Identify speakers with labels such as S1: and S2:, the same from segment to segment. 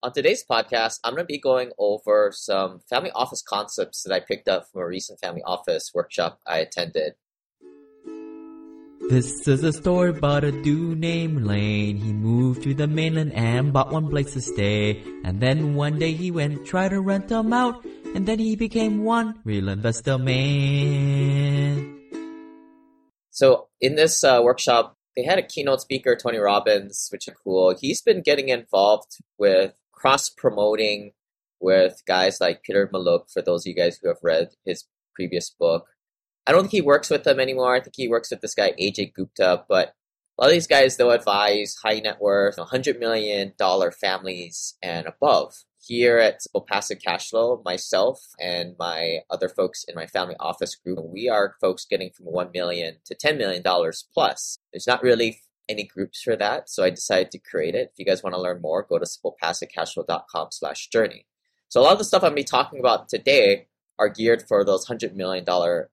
S1: On today's podcast, I'm going to be going over some family office concepts that I picked up from a recent family office workshop I attended.
S2: This is a story about a dude named Lane. He moved to the mainland and bought one place to stay. And then one day he went try to rent them out. And then he became one real investor man.
S1: So in this uh, workshop, they had a keynote speaker, Tony Robbins, which is cool. He's been getting involved with cross promoting with guys like Peter Mallouk, for those of you guys who have read his previous book. I don't think he works with them anymore. I think he works with this guy, AJ Gupta, but a lot of these guys, they'll advise high net worth, $100 million families and above. Here at Simple Passive Cash myself and my other folks in my family office group, we are folks getting from 1 million to $10 million plus. There's not really any groups for that, so I decided to create it. If you guys want to learn more, go to simplepassivecashflow.com slash journey. So a lot of the stuff I'm be talking about today are geared for those $100 million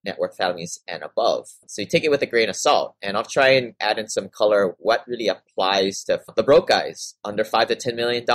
S1: net worth families and above. So you take it with a grain of salt, and I'll try and add in some color what really applies to the broke guys under 5 to $10 million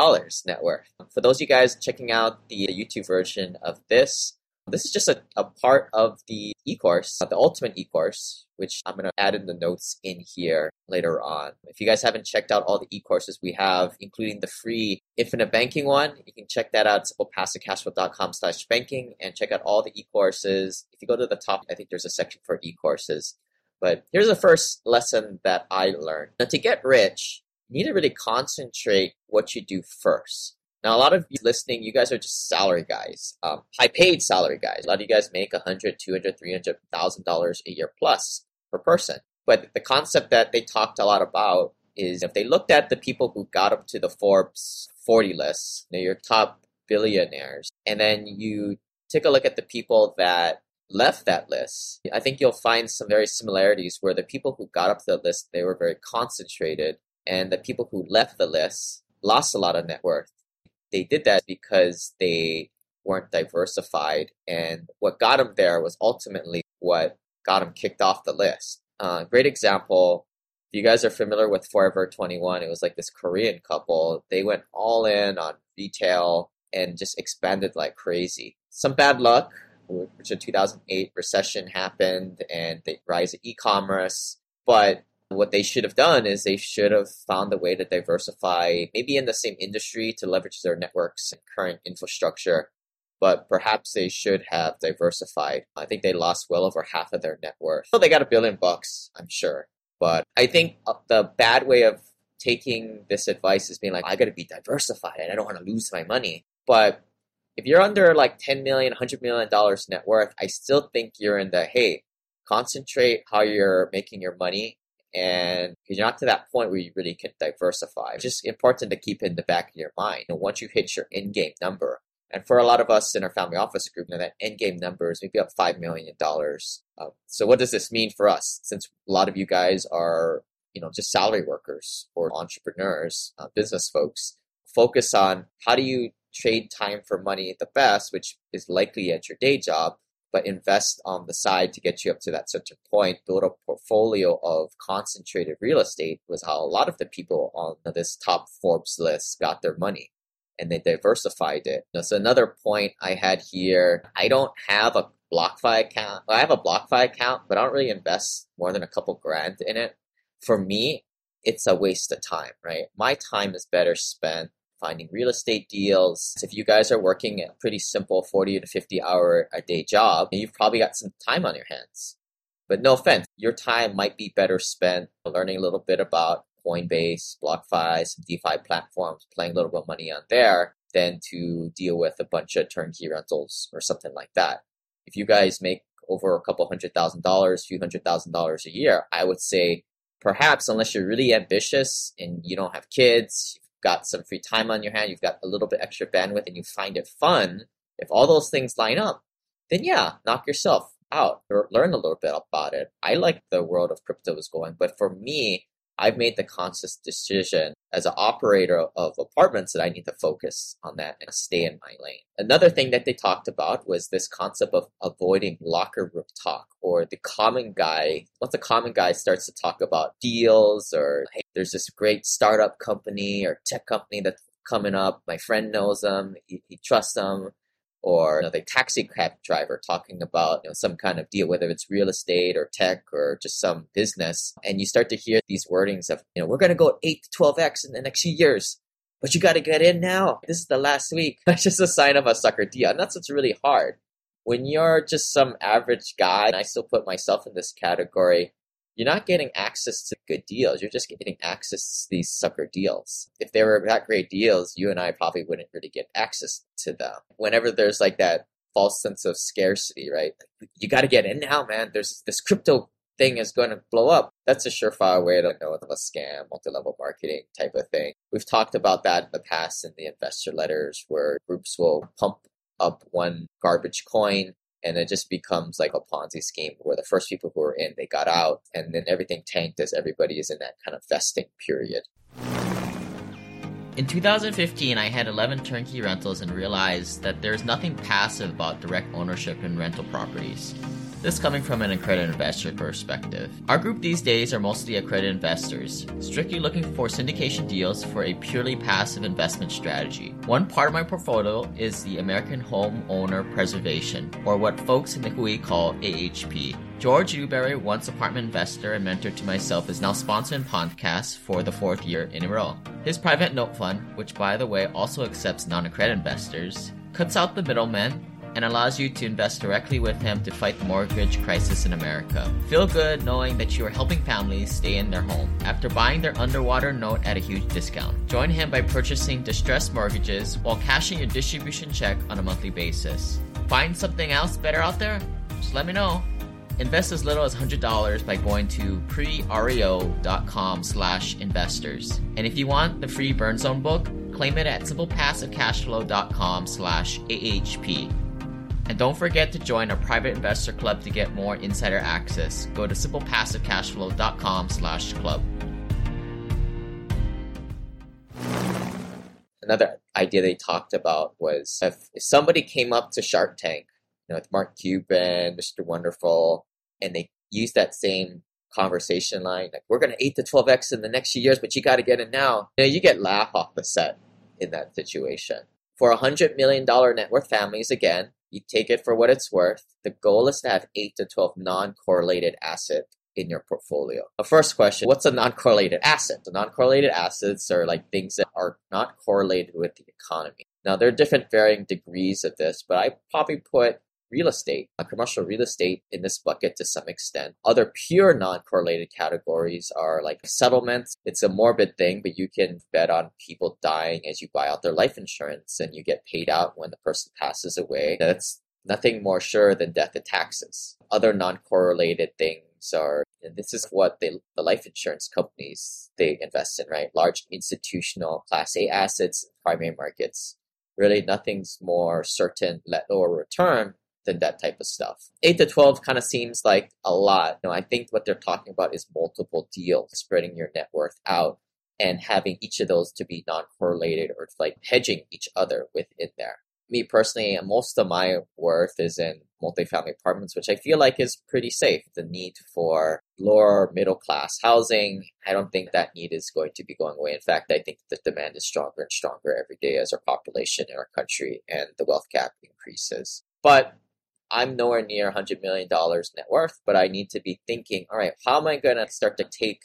S1: net worth. For those of you guys checking out the YouTube version of this, this is just a, a part of the e-course, uh, the ultimate e-course, which I'm going to add in the notes in here later on. If you guys haven't checked out all the e-courses we have, including the free infinite banking one, you can check that out at simplepassivecashflow.com slash banking and check out all the e-courses. If you go to the top, I think there's a section for e-courses. But here's the first lesson that I learned. Now, to get rich, you need to really concentrate what you do first. Now, a lot of you listening, you guys are just salary guys, um, high paid salary guys. A lot of you guys make a hundred, two hundred, three hundred thousand dollars a year plus per person. But the concept that they talked a lot about is if they looked at the people who got up to the Forbes 40 list, you know, your top billionaires, and then you take a look at the people that left that list, I think you'll find some very similarities where the people who got up to the list, they were very concentrated, and the people who left the list lost a lot of net worth they did that because they weren't diversified. And what got them there was ultimately what got them kicked off the list. Uh, great example. If you guys are familiar with Forever 21, it was like this Korean couple. They went all in on retail and just expanded like crazy. Some bad luck, which in 2008 recession happened and the rise of e-commerce. But what they should have done is they should have found a way to diversify, maybe in the same industry to leverage their networks and current infrastructure, but perhaps they should have diversified. I think they lost well over half of their net worth. Well, they got a billion bucks, I'm sure. But I think uh, the bad way of taking this advice is being like, I got to be diversified and I don't want to lose my money. But if you're under like 10 million, 100 million dollars net worth, I still think you're in the, hey, concentrate how you're making your money and you're not to that point where you really can diversify. It's just important to keep in the back of your mind. And once you hit your end game number, and for a lot of us in our family office group, you know, that end game number is maybe up $5 million. Uh, so what does this mean for us? Since a lot of you guys are, you know, just salary workers or entrepreneurs, uh, business folks, focus on how do you trade time for money the best, which is likely at your day job, but invest on the side to get you up to that certain point. Build a portfolio of concentrated real estate was how a lot of the people on this top Forbes list got their money and they diversified it. So another point I had here, I don't have a BlockFi account. I have a BlockFi account, but I don't really invest more than a couple grand in it. For me, it's a waste of time, right? My time is better spent finding real estate deals. If you guys are working a pretty simple 40 to 50 hour a day job, you've probably got some time on your hands. But no offense, your time might be better spent learning a little bit about Coinbase, BlockFi, some DeFi platforms, playing a little bit of money on there than to deal with a bunch of turnkey rentals or something like that. If you guys make over a couple hundred thousand dollars, few hundred thousand dollars a year, I would say perhaps unless you're really ambitious and you don't have kids, got some free time on your hand, you've got a little bit extra bandwidth, and you find it fun, if all those things line up, then yeah, knock yourself out or learn a little bit about it. I like the world of crypto is going, but for me, I've made the conscious decision as an operator of apartments that I need to focus on that and stay in my lane. Another thing that they talked about was this concept of avoiding locker room talk or the common guy. Once the common guy starts to talk about deals or hey, there's this great startup company or tech company that's coming up. My friend knows them. He, he trusts them. Or you mm-hmm. know, the taxi cab driver talking about you know, some kind of deal, whether it's real estate or tech or just some business. And you start to hear these wordings of, you know, we're going to go 8 to 12x in the next few years but you got to get in now. This is the last week. That's just a sign of a sucker deal. And that's what's really hard. When you're just some average guy, and I still put myself in this category, you're not getting access to good deals. You're just getting access to these sucker deals. If they were that great deals, you and I probably wouldn't really get access to them. Whenever there's like that false sense of scarcity, right? You got to get in now, man. There's this crypto thing is going to blow up. That's a surefire way to know of a scam, multi-level marketing type of thing. We've talked about that in the past in the investor letters where groups will pump up one garbage coin and it just becomes like a Ponzi scheme where the first people who were in they got out and then everything tanked as everybody is in that kind of vesting period.
S2: In 2015, I had 11 turnkey rentals and realized that there's nothing passive about direct ownership in rental properties. This coming from an accredited investor perspective. Our group these days are mostly accredited investors, strictly looking for syndication deals for a purely passive investment strategy. One part of my portfolio is the American Home Owner Preservation, or what folks in the Hui call AHP. George Newbery, once apartment investor and mentor to myself, is now sponsoring podcasts for the fourth year in a row. His private note fund, which by the way also accepts non-accredited investors, cuts out the middlemen and allows you to invest directly with him to fight the mortgage crisis in America. Feel good knowing that you are helping families stay in their home after buying their underwater note at a huge discount. Join him by purchasing distressed mortgages while cashing your distribution check on a monthly basis. Find something else better out there? Just let me know. Invest as little as $100 by going to prereo.com slash investors. And if you want the free Burn Zone book, claim it at simplepassivecashflow.com slash AHP. And don't forget to join our private investor club to get more insider access. Go to simplepassivecashflow.com slash club.
S1: Another idea they talked about was if, if somebody came up to Shark Tank, you know, with Mark Cuban, Mr. Wonderful, and they used that same conversation line, like, we're going to 8 to 12x in the next few years, but you got to get it now. You know, you get laugh off the set in that situation. For a $100 million net worth families, again, you take it for what it's worth. The goal is to have 8 to 12 non correlated asset in your portfolio. The first question What's a non correlated asset? The non correlated assets are like things that are not correlated with the economy. Now, there are different varying degrees of this, but I probably put real estate, commercial real estate in this bucket to some extent. Other pure non-correlated categories are like settlements. It's a morbid thing, but you can bet on people dying as you buy out their life insurance and you get paid out when the person passes away. That's nothing more sure than death and taxes. Other non-correlated things are and this is what they, the life insurance companies they invest in, right? Large institutional class A assets, primary markets. Really nothing's more certain, let lower return that type of stuff. 8 to 12 kind of seems like a lot. You know, I think what they're talking about is multiple deals, spreading your net worth out and having each of those to be non-correlated or like hedging each other within there. Me personally, most of my worth is in multifamily apartments, which I feel like is pretty safe. The need for lower middle class housing, I don't think that need is going to be going away. In fact, I think the demand is stronger and stronger every day as our population in our country and the wealth gap increases. But I'm nowhere near $100 million net worth, but I need to be thinking, all right, how am I going to start to take?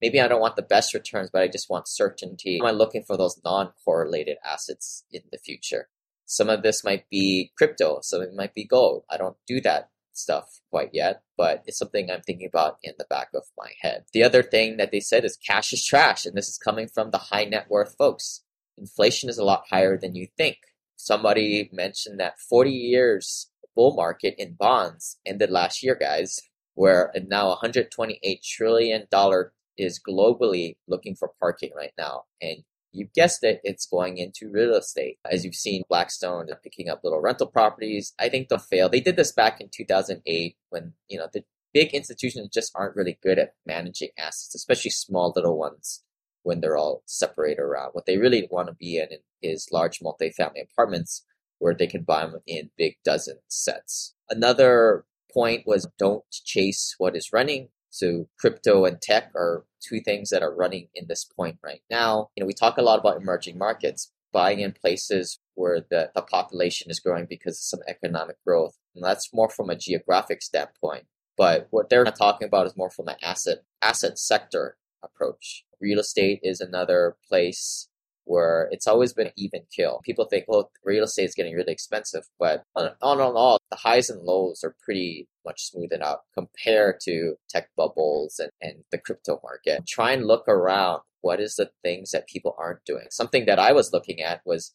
S1: Maybe I don't want the best returns, but I just want certainty. Am I looking for those non correlated assets in the future? Some of this might be crypto, some of it might be gold. I don't do that stuff quite yet, but it's something I'm thinking about in the back of my head. The other thing that they said is cash is trash, and this is coming from the high net worth folks. Inflation is a lot higher than you think. Somebody mentioned that 40 years bull market in bonds ended last year, guys, where now 128 trillion dollar is globally looking for parking right now, and you guessed it, it's going into real estate. As you've seen, Blackstone picking up little rental properties. I think they'll fail. They did this back in 2008 when you know the big institutions just aren't really good at managing assets, especially small little ones when they're all separated around. What they really want to be in is large multifamily apartments where they can buy them in big dozen sets. Another point was don't chase what is running. So crypto and tech are two things that are running in this point right now. You know, we talk a lot about emerging markets, buying in places where the, the population is growing because of some economic growth. And that's more from a geographic standpoint. But what they're talking about is more from an asset asset sector approach. Real estate is another place where it's always been even kill. People think, well, real estate is getting really expensive, but on, on all, the highs and lows are pretty much smoothed out compared to tech bubbles and, and the crypto market. Try and look around. What is the things that people aren't doing? Something that I was looking at was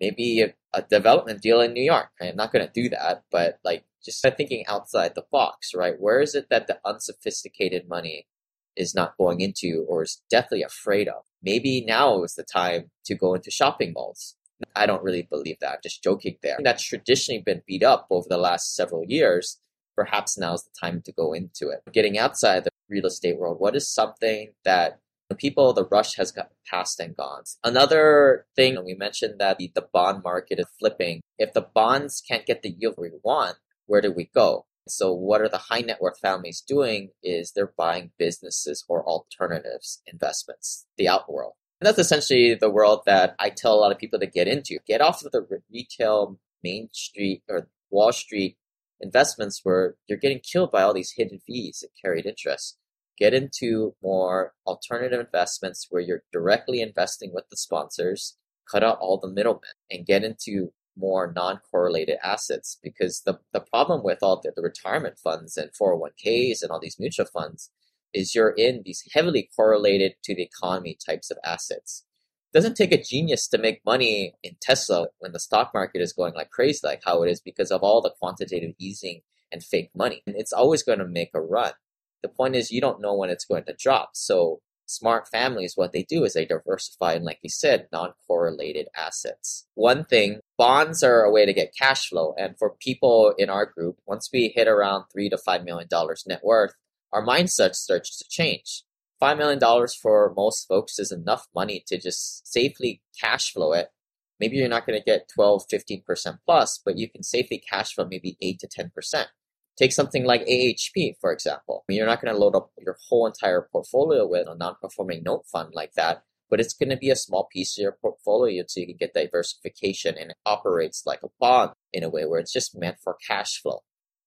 S1: maybe a, a development deal in New York. I'm not going to do that, but like just thinking outside the box, right? Where is it that the unsophisticated money is not going into or is deathly afraid of? Maybe now is the time to go into shopping malls. I don't really believe that. I'm just joking there. That's traditionally been beat up over the last several years. Perhaps now is the time to go into it. Getting outside the real estate world, what is something that the people, the rush has got passed and gone. Another thing, we mentioned that the, the bond market is flipping. If the bonds can't get the yield we want, where do we go? So what are the high net worth families doing is they're buying businesses or alternatives investments, the out world. And that's essentially the world that I tell a lot of people to get into. Get off of the retail Main Street or Wall Street investments where you're getting killed by all these hidden fees and carried interest. Get into more alternative investments where you're directly investing with the sponsors, cut out all the middlemen, and get into more non-correlated assets because the, the problem with all the, the retirement funds and 401ks and all these mutual funds is you're in these heavily correlated to the economy types of assets. It doesn't take a genius to make money in Tesla when the stock market is going like crazy, like how it is because of all the quantitative easing and fake money. And it's always going to make a run. The point is you don't know when it's going to drop. So smart families, what they do is they diversify and, like you said, non correlated assets. One thing, bonds are a way to get cash flow. And for people in our group, once we hit around three to five million dollars net worth, our mindset starts to change. $5 million for most folks is enough money to just safely cash flow it. Maybe you're not going to get 12, 15% plus, but you can safely cash flow maybe 8 to 10%. Take something like AHP, for example. You're not going to load up your whole entire portfolio with a non-performing note fund like that, but it's going to be a small piece of your portfolio so you can get diversification and it operates like a bond in a way where it's just meant for cash flow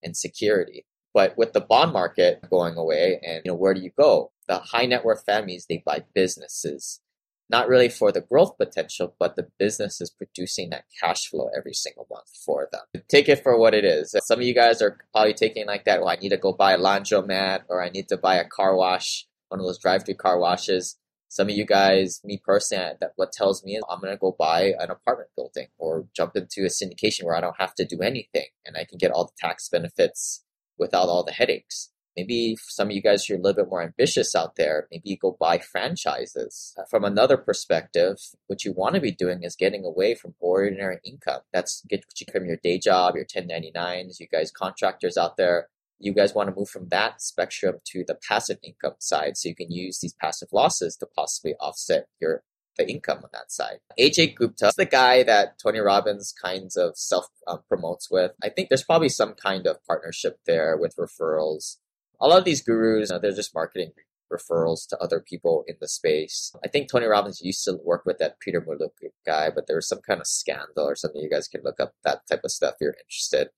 S1: and security. But with the bond market going away and you know where do you go? The high net worth families they buy businesses not really for the growth potential, but the business is producing that cash flow every single month for them. Take it for what it is. Some of you guys are probably taking like that. Well, I need to go buy a laundromat or I need to buy a car wash, one of those drive-through car washes. Some of you guys, me personally, that what tells me is I'm gonna go buy an apartment building or jump into a syndication where I don't have to do anything and I can get all the tax benefits without all the headaches. Maybe some of you guys are a little bit more ambitious out there. Maybe you go buy franchises. Uh, from another perspective, what you want to be doing is getting away from ordinary income. That's get what you come from your day job, your 1099s, you guys contractors out there. You guys want to move from that spectrum to the passive income side so you can use these passive losses to possibly offset your the income on that side. AJ Gupta is the guy that Tony Robbins kinds of self um, promotes with. I think there's probably some kind of partnership there with referrals a lot of these gurus, uh, they're just marketing referrals to other people in the space. I think Tony Robbins used to work with that Peter Mallouk guy, but there was some kind of scandal or something. You guys can look up that type of stuff if you're interested.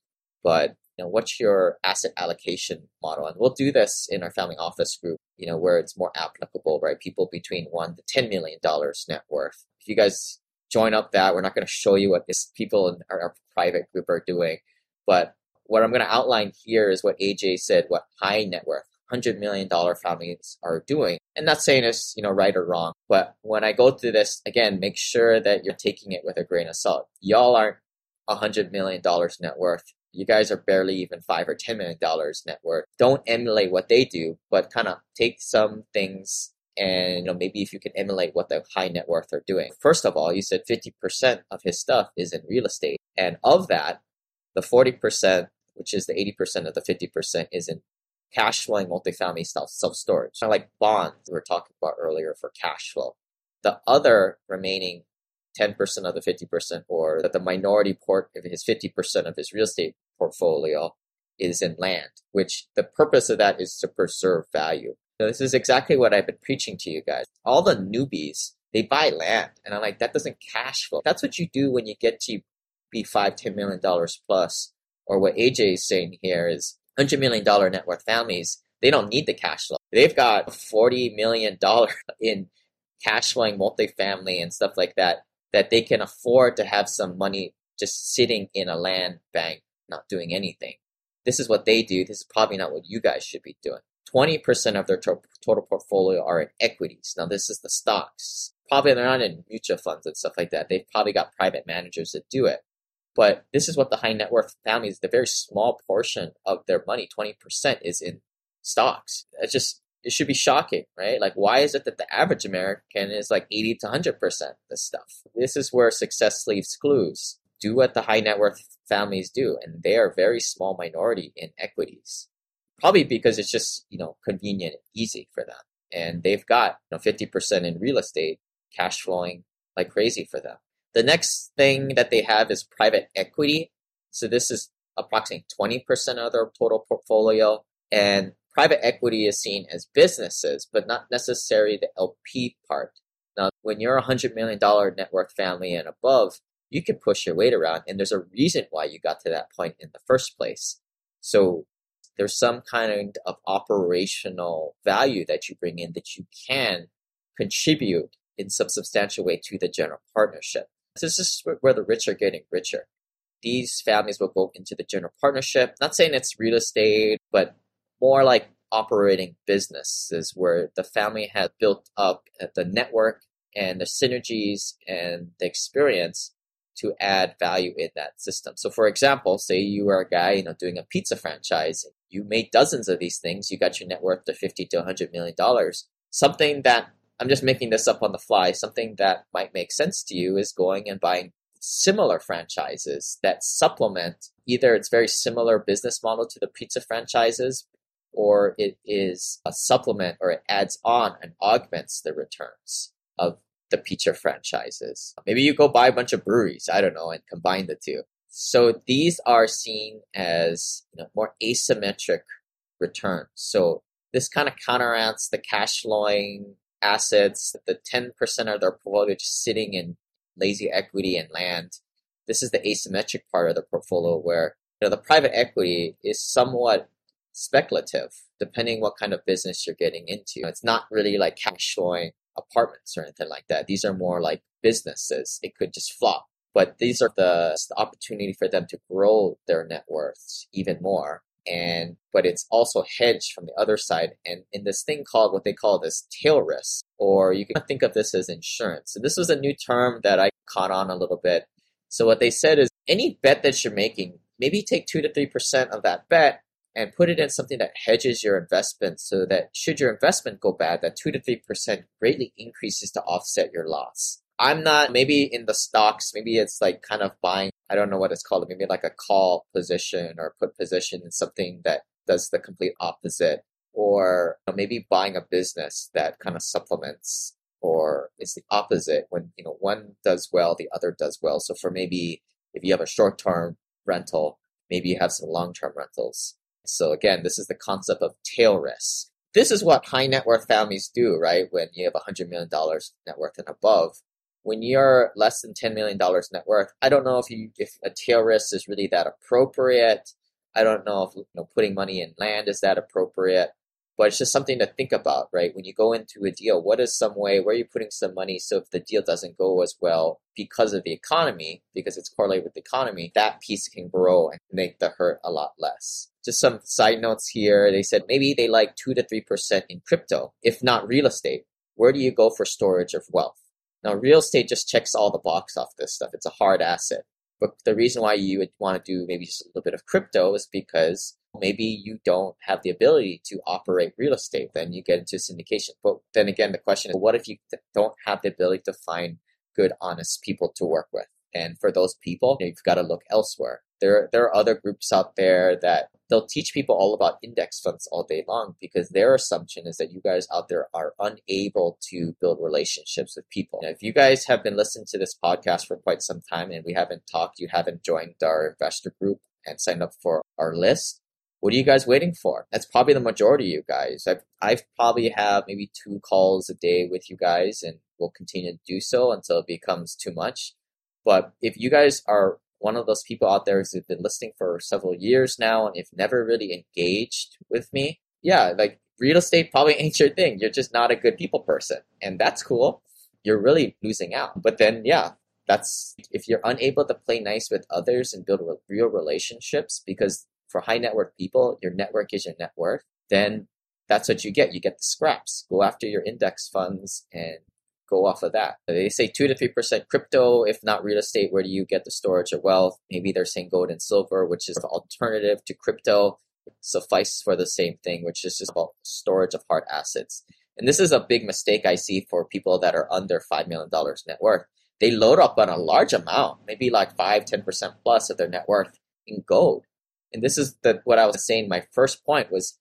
S1: But you know, what's your asset allocation model? And we'll do this in our family office group, you know, where it's more applicable, right? People between one to ten million dollars net worth. If you guys join up that, we're not going to show you what these people in our, our private group are doing, but what I'm going to outline here is what AJ said, what high net worth, $100 million families are doing. And not saying it's, you know, right or wrong, but when I go through this, again, make sure that you're taking it with a grain of salt. Y'all aren't $100 million net worth. You guys are barely even five or $10 million net worth. Don't emulate what they do, but kind of take some things and you know maybe if you can emulate what the high net worth are doing. First of all, you said 50% of his stuff is in real estate. And of that, the 40% which is the 80% of the 50% is in cash flowing multifamily self storage, kind of like bonds we were talking about earlier for cash flow. The other remaining 10% of the 50%, or that the minority port of his 50% of his real estate portfolio is in land, which the purpose of that is to preserve value. Now, this is exactly what I've been preaching to you guys. All the newbies They buy land. And I'm like, that doesn't cash flow. That's what you do when you get to be five, ten million dollars plus. Or what AJ is saying here is hundred million dollar net worth families, they don't need the cash flow. They've got forty million dollar in cash flowing multifamily and stuff like that that they can afford to have some money just sitting in a land bank, not doing anything. This is what they do. This is probably not what you guys should be doing. 20% of their to- total portfolio are in equities. Now, this is the stocks. Probably they're not in mutual funds and stuff like that. They've probably got private managers that do it. But this is what the high net worth families, the very small portion of their money, 20% is in stocks. It's just, it should be shocking, right? Like, why is it that the average American is like 80 to 100% this stuff? This is where success leaves clues. Do what the high net worth families do, and they are very small minority in equities. Probably because it's just, you know, convenient and easy for them. And they've got, you know, 50% in real estate cash flowing like crazy for them. The next thing that they have is private equity. So this is approximately 20% of their total portfolio. And private equity is seen as businesses, but not necessarily the LP part. Now, when you're a $100 million net worth family and above, you can push your weight around, and there's a reason why you got to that point in the first place. So there's some kind of operational value that you bring in that you can contribute in some substantial way to the general partnership. This is where the rich are getting richer. These families will go into the general partnership. Not saying it's real estate, but more like operating businesses where the family has built up the network and the synergies and the experience to add value in that system. So for example, say you are a guy, you know, doing a pizza franchise, you made dozens of these things, you got your net worth to 50 to 100 million dollars. Something that I'm just making this up on the fly, something that might make sense to you is going and buying similar franchises that supplement either it's very similar business model to the pizza franchises or it is a supplement or it adds on and augments the returns of the pizza franchises. Maybe you go buy a bunch of breweries, I don't know, and combine the two. So these are seen as you know, more asymmetric returns. So this kind of counteracts the cash flowing assets, that the 10% of their portfolio just sitting in lazy equity and land. This is the asymmetric part of the portfolio where you know, the private equity is somewhat speculative, depending what kind of business you're getting into. It's not really like cash flowing apartments or anything like that. These are more like businesses. It could just flop. But these are the, the opportunity for them to grow their net worths even more. And but it's also hedged from the other side and in this thing called what they call this tail risk, or you can think of this as insurance. So this was a new term that I caught on a little bit. So what they said is any bet that you're making, maybe take two to three percent of that bet and put it in something that hedges your investment so that should your investment go bad, that 2 to 3% greatly increases to offset your loss. I'm not maybe in the stocks, maybe it's like kind of buying, I don't know what it's called, maybe like a call position or put position in something that does the complete opposite, or maybe buying a business that kind of supplements or it's the opposite when you know one does well the other does well so for maybe if you have a short term rental maybe you have some long term rentals so again, this is the concept of tail risk. This is what high net worth families do, right? When you have $100 million net worth and above. When you're less than $10 million net worth, I don't know if you if a tail risk is really that appropriate. I don't know if you know putting money in land is that appropriate but it's just something to think about, right? When you go into a deal, what is some way where are you putting some money so if the deal doesn't go as well because of the economy, because it's correlated with the economy, that piece can grow and make the hurt a lot less. Just some side notes here. They said maybe they like two to three percent in crypto, if not real estate. Where do you go for storage of wealth? Now, real estate just checks all the box off this stuff. It's a hard asset. But the reason why you would want to do maybe just a little bit of crypto is because maybe you don't have the ability to operate real estate. Then you get into syndication. But then again, the question is, what if you don't have the ability to find good, honest people to work with? And for those people, you've got to look elsewhere. There, there are other groups out there that they'll teach people all about index funds all day long because their assumption is that you guys out there are unable to build relationships with people. Now, if you guys have been listening to this podcast for quite some time and we haven't talked, you haven't joined our investor group and signed up for our list, what are you guys waiting for? That's probably the majority of you guys. I've, I've probably have maybe two calls a day with you guys and will continue to do so until it becomes too much. But if you guys are one of those people out there who's been listening for several years now and if never really engaged with me, yeah, like real estate probably ain't your thing. You're just not a good people person. And that's cool. You're really losing out. But then, yeah, that's if you're unable to play nice with others and build real relationships, because for high net worth people, your network is your net worth, then that's what you get. You get the scraps. Go after your index funds and go off of that. They say two to three percent crypto, if not real estate. Where do you get the storage of wealth? Maybe they're saying gold and silver, which is the alternative to crypto, suffice for the same thing, which is just about storage of hard assets. And this is a big mistake I see for people that are under five million dollars net worth. They load up on a large amount, maybe like five, ten percent plus of their net worth in gold. And this is the what I was saying. My first point was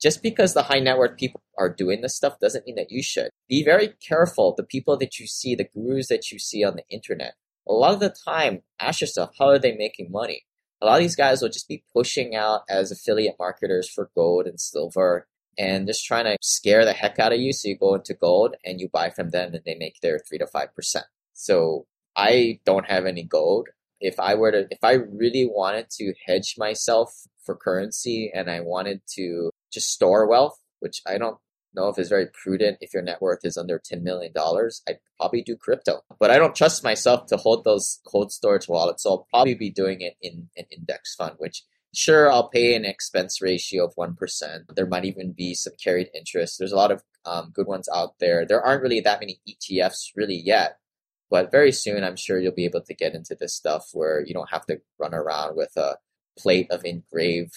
S1: just because the high net worth people are doing this stuff doesn't mean that you should. Be very careful. The people that you see, the gurus that you see on the internet, a lot of the time, ask yourself, how are they making money? A lot of these guys will just be pushing out as affiliate marketers for gold and silver and just trying to scare the heck out of you. So you go into gold and you buy from them and they make their three to 5%. So I don't have any gold. If I were to, if I really wanted to hedge myself for currency and I wanted to just store wealth, which I don't know if is very prudent if your net worth is under $10 million, I'd probably do crypto. But I don't trust myself to hold those cold storage wallets, so I'll probably be doing it in an index fund, which sure, I'll pay an expense ratio of 1%. There might even be some carried interest. There's a lot of um, good ones out there. There aren't really that many ETFs really yet. But very soon, I'm sure you'll be able to get into this stuff where you don't have to run around with a plate of engraved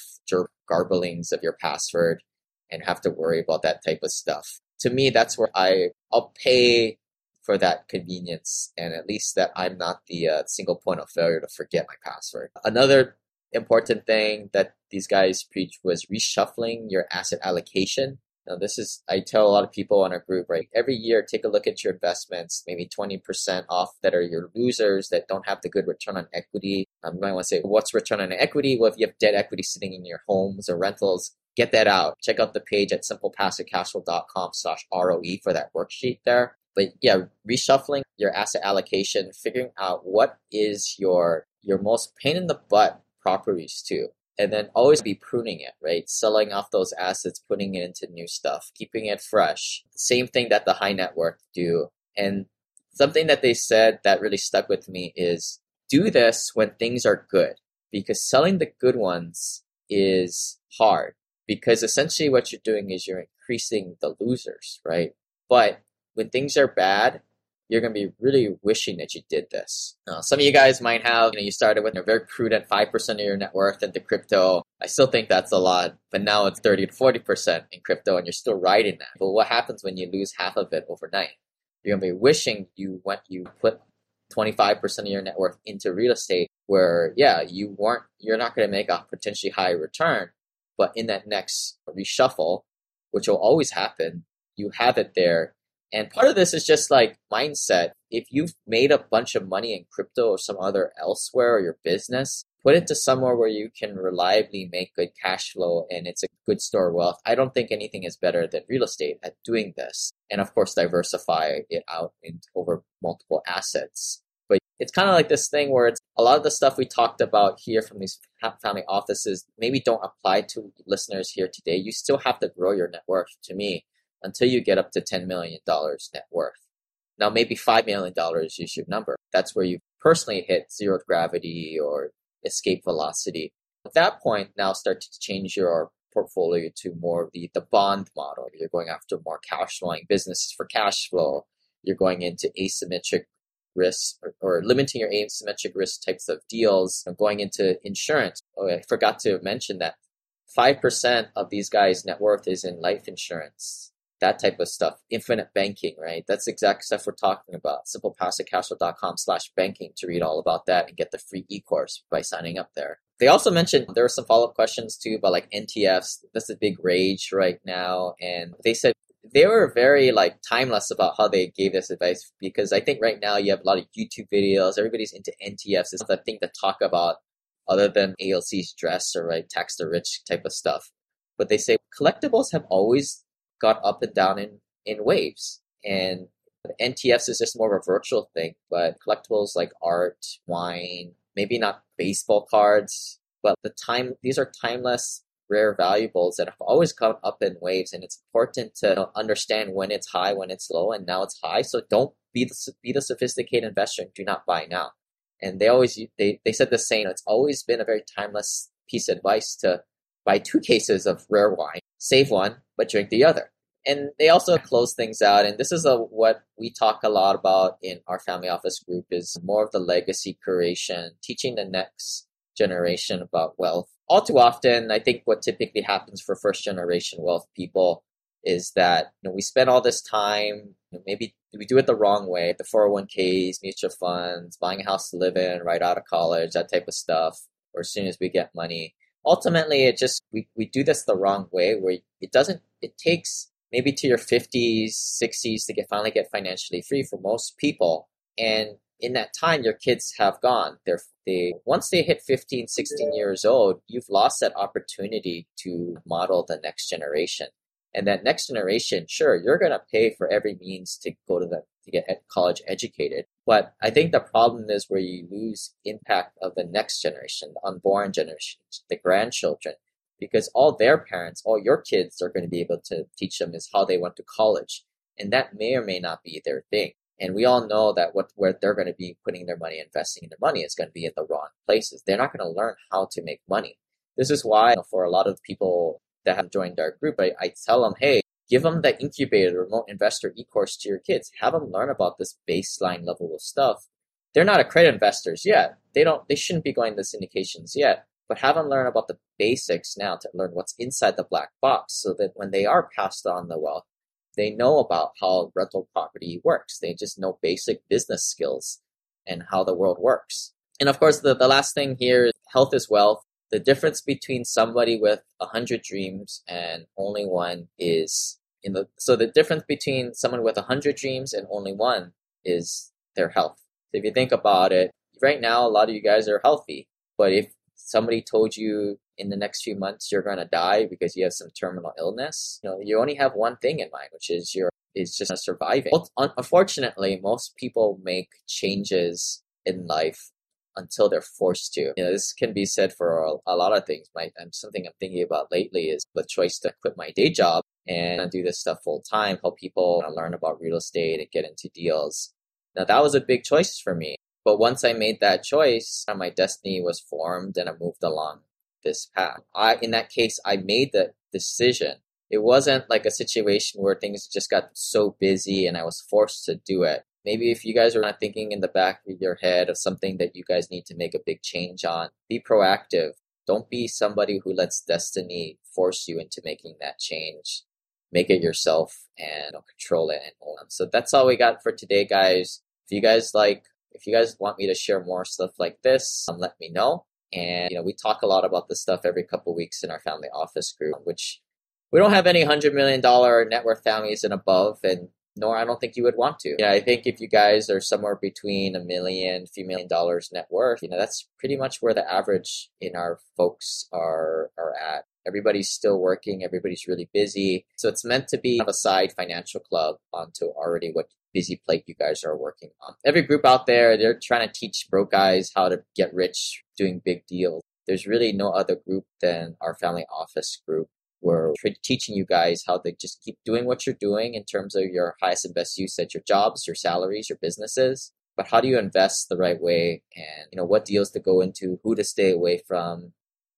S1: garblings of your password and have to worry about that type of stuff. To me, that's where I I'll pay for that convenience and at least that I'm not the uh, single point of failure to forget my password. Another important thing that these guys preach was reshuffling your asset allocation. Now, this is, I tell a lot of people on our group, right? Every year, take a look at your investments, maybe 20% off that are your losers that don't have the good return on equity. Um, you might want to say, what's return on equity? Well, if you have debt equity sitting in your homes or rentals, get that out. Check out the page at simplepassivecashflow.com slash ROE for that worksheet there. But yeah, reshuffling your asset allocation, figuring out what is your your most pain in the butt properties too and then always be pruning it, right? Selling off those assets, putting it into new stuff, keeping it fresh. Same thing that the high net worth do. And something that they said that really stuck with me is do this when things are good because selling the good ones is hard because essentially what you're doing is you're increasing the losers, right? But when things are bad, you're going to be really wishing that you did this. Uh, some of you guys might have, you know, you started with a very prudent 5% of your net worth into crypto. I still think that's a lot, but now it's 30 to 40% in crypto and you're still riding that. But what happens when you lose half of it overnight? You're going to be wishing you went, you put 25% of your net worth into real estate where, yeah, you weren't, you're not going to make a potentially high return, but in that next reshuffle, which will always happen, you have it there and part of this is just like mindset. If you've made a bunch of money in crypto or some other elsewhere or your business, put it to somewhere where you can reliably make good cash flow and it's a good store of wealth. I don't think anything is better than real estate at doing this. And of course, diversify it out into over multiple assets. But it's kind of like this thing where it's a lot of the stuff we talked about here from these family offices maybe don't apply to listeners here today. You still have to grow your network to me until you get up to $10 million net worth. Now, maybe $5 million is your number. That's where you personally hit zero gravity or escape velocity. At that point, now start to change your portfolio to more of the, the bond model. You're going after more cash flowing businesses for cash flow. You're going into asymmetric risks or, or, limiting your asymmetric risk types of deals, going into insurance. Oh, I forgot to mention that 5% of these guys' net worth is in life insurance that type of stuff. Infinite banking, right? That's the exact stuff we're talking about. Simplepassivecashflow.com slash banking to read all about that and get the free e-course by signing up there. They also mentioned there were some follow-up questions too about like NTFs. That's a big rage right now. And they said they were very like timeless about how they gave this advice because I think right now you have a lot of YouTube videos. Everybody's into NTFs. It's the thing to talk about other than AOC's dress or right tax the rich type of stuff. But they say collectibles have always got up and down in, in waves. And NTFs is just more of a virtual thing, but collectibles like art, wine, maybe not baseball cards, but the time, these are timeless, rare valuables that have always come up in waves. And it's important to understand when it's high, when it's low, and now it's high. So don't be the, be the sophisticated investor and do not buy now. And they always, they, they said the same. It's always been a very timeless piece of advice to buy two cases of rare wine, save one, but drink the other. And they also close things out and this is a, what we talk a lot about in our family office group is more of the legacy creation teaching the next generation about wealth. All too often i think what typically happens for first generation wealth people is that you know, we spend all this time you know, maybe we do it the wrong way the 401ks mutual funds buying a house to live in right out of college that type of stuff or as soon as we get money ultimately it just we, we do this the wrong way where it doesn't it takes maybe to your 50s, 60s to get finally get financially free for most people. And in that time, your kids have gone. They're they once they hit 15, 16 years old, you've lost that opportunity to model the next generation. And that next generation, sure, you're gonna pay for every means to go to the to get college educated. But I think the problem is where you lose impact of the next generation, the unborn generation, the grandchildren because all their parents, all your kids are going to be able to teach them is how they went to college. And that may or may not be their thing. And we all know that what where they're going to be putting their money, investing in their money is going to be in the wrong places. They're not going to learn how to make money. This is why you know, for a lot of people that have joined our group, I, I tell them, hey, give them the incubator remote investor e-course to your kids. Have them learn about this baseline level of stuff. They're not accredited investors yet. They don't. They shouldn't be going to syndications yet but have them learn about the basics now to learn what's inside the black box so that when they are passed on the wealth, they know about how rental property works. They just know basic business skills and how the world works. And of course, the, the last thing here health is wealth. The difference between somebody with a hundred dreams and only one is in the so the difference between someone with a hundred dreams and only one is their health. So if you think about it, right now a lot of you guys are healthy, but if somebody told you in the next few months you're going to die because you have some terminal illness, you know, you only have one thing in mind, which is your is just surviving. Unfortunately, most people make changes in life until they're forced to. You know, this can be said for a, a lot of things. My um, something I'm thinking about lately is the choice to quit my day job and do this stuff full time, help people learn about real estate and get into deals. Now that was a big choice for me. But once I made that choice, my destiny was formed and I moved along this path. I, in that case, I made the decision. It wasn't like a situation where things just got so busy and I was forced to do it. Maybe if you guys are not thinking in the back of your head of something that you guys need to make a big change on, be proactive. Don't be somebody who lets destiny force you into making that change. Make it yourself and control it and. So that's all we got for today, guys. If you guys like if you guys want me to share more stuff like this, um, let me know. And you know, we talk a lot about this stuff every couple weeks in our family office group, which we don't have any hundred million dollar net worth families and above, and nor I don't think you would want to. Yeah, I think if you guys are somewhere between a million, few million dollars net worth, you know, that's pretty much where the average in our folks are are at. Everybody's still working, everybody's really busy. So it's meant to be a side financial club onto already what busy plate you guys are working on. Every group out there, they're trying to teach broke guys how to get rich doing big deals. There's really no other group than our family office group. We're teaching you guys how to just keep doing what you're doing in terms of your highest and best use at your jobs, your salaries, your businesses. But how do you invest the right way and you know what deals to go into, who to stay away from.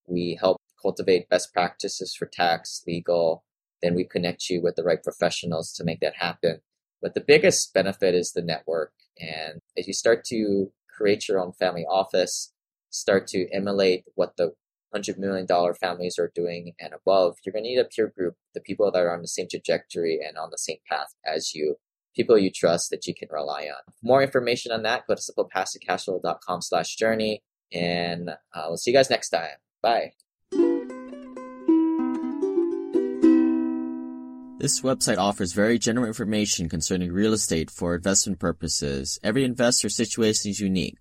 S1: We help cultivate best practices for tax, legal, then we connect you with the right professionals to make that happen. But the biggest benefit is the network. And as you start to create your own family office, start to emulate what the $100 million families are doing and above, you're going to need a peer group, the people that are on the same trajectory and on the same path as you, people you trust that you can rely on. More information on that, go to simplepassivecashflow.com slash journey. And uh, we'll see you guys next time. Bye.
S2: This website offers very general information concerning real estate for investment purposes. Every investor situation is unique.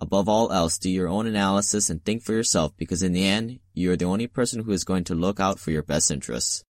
S2: Above all else, do your own analysis and think for yourself because in the end, you are the only person who is going to look out for your best interests.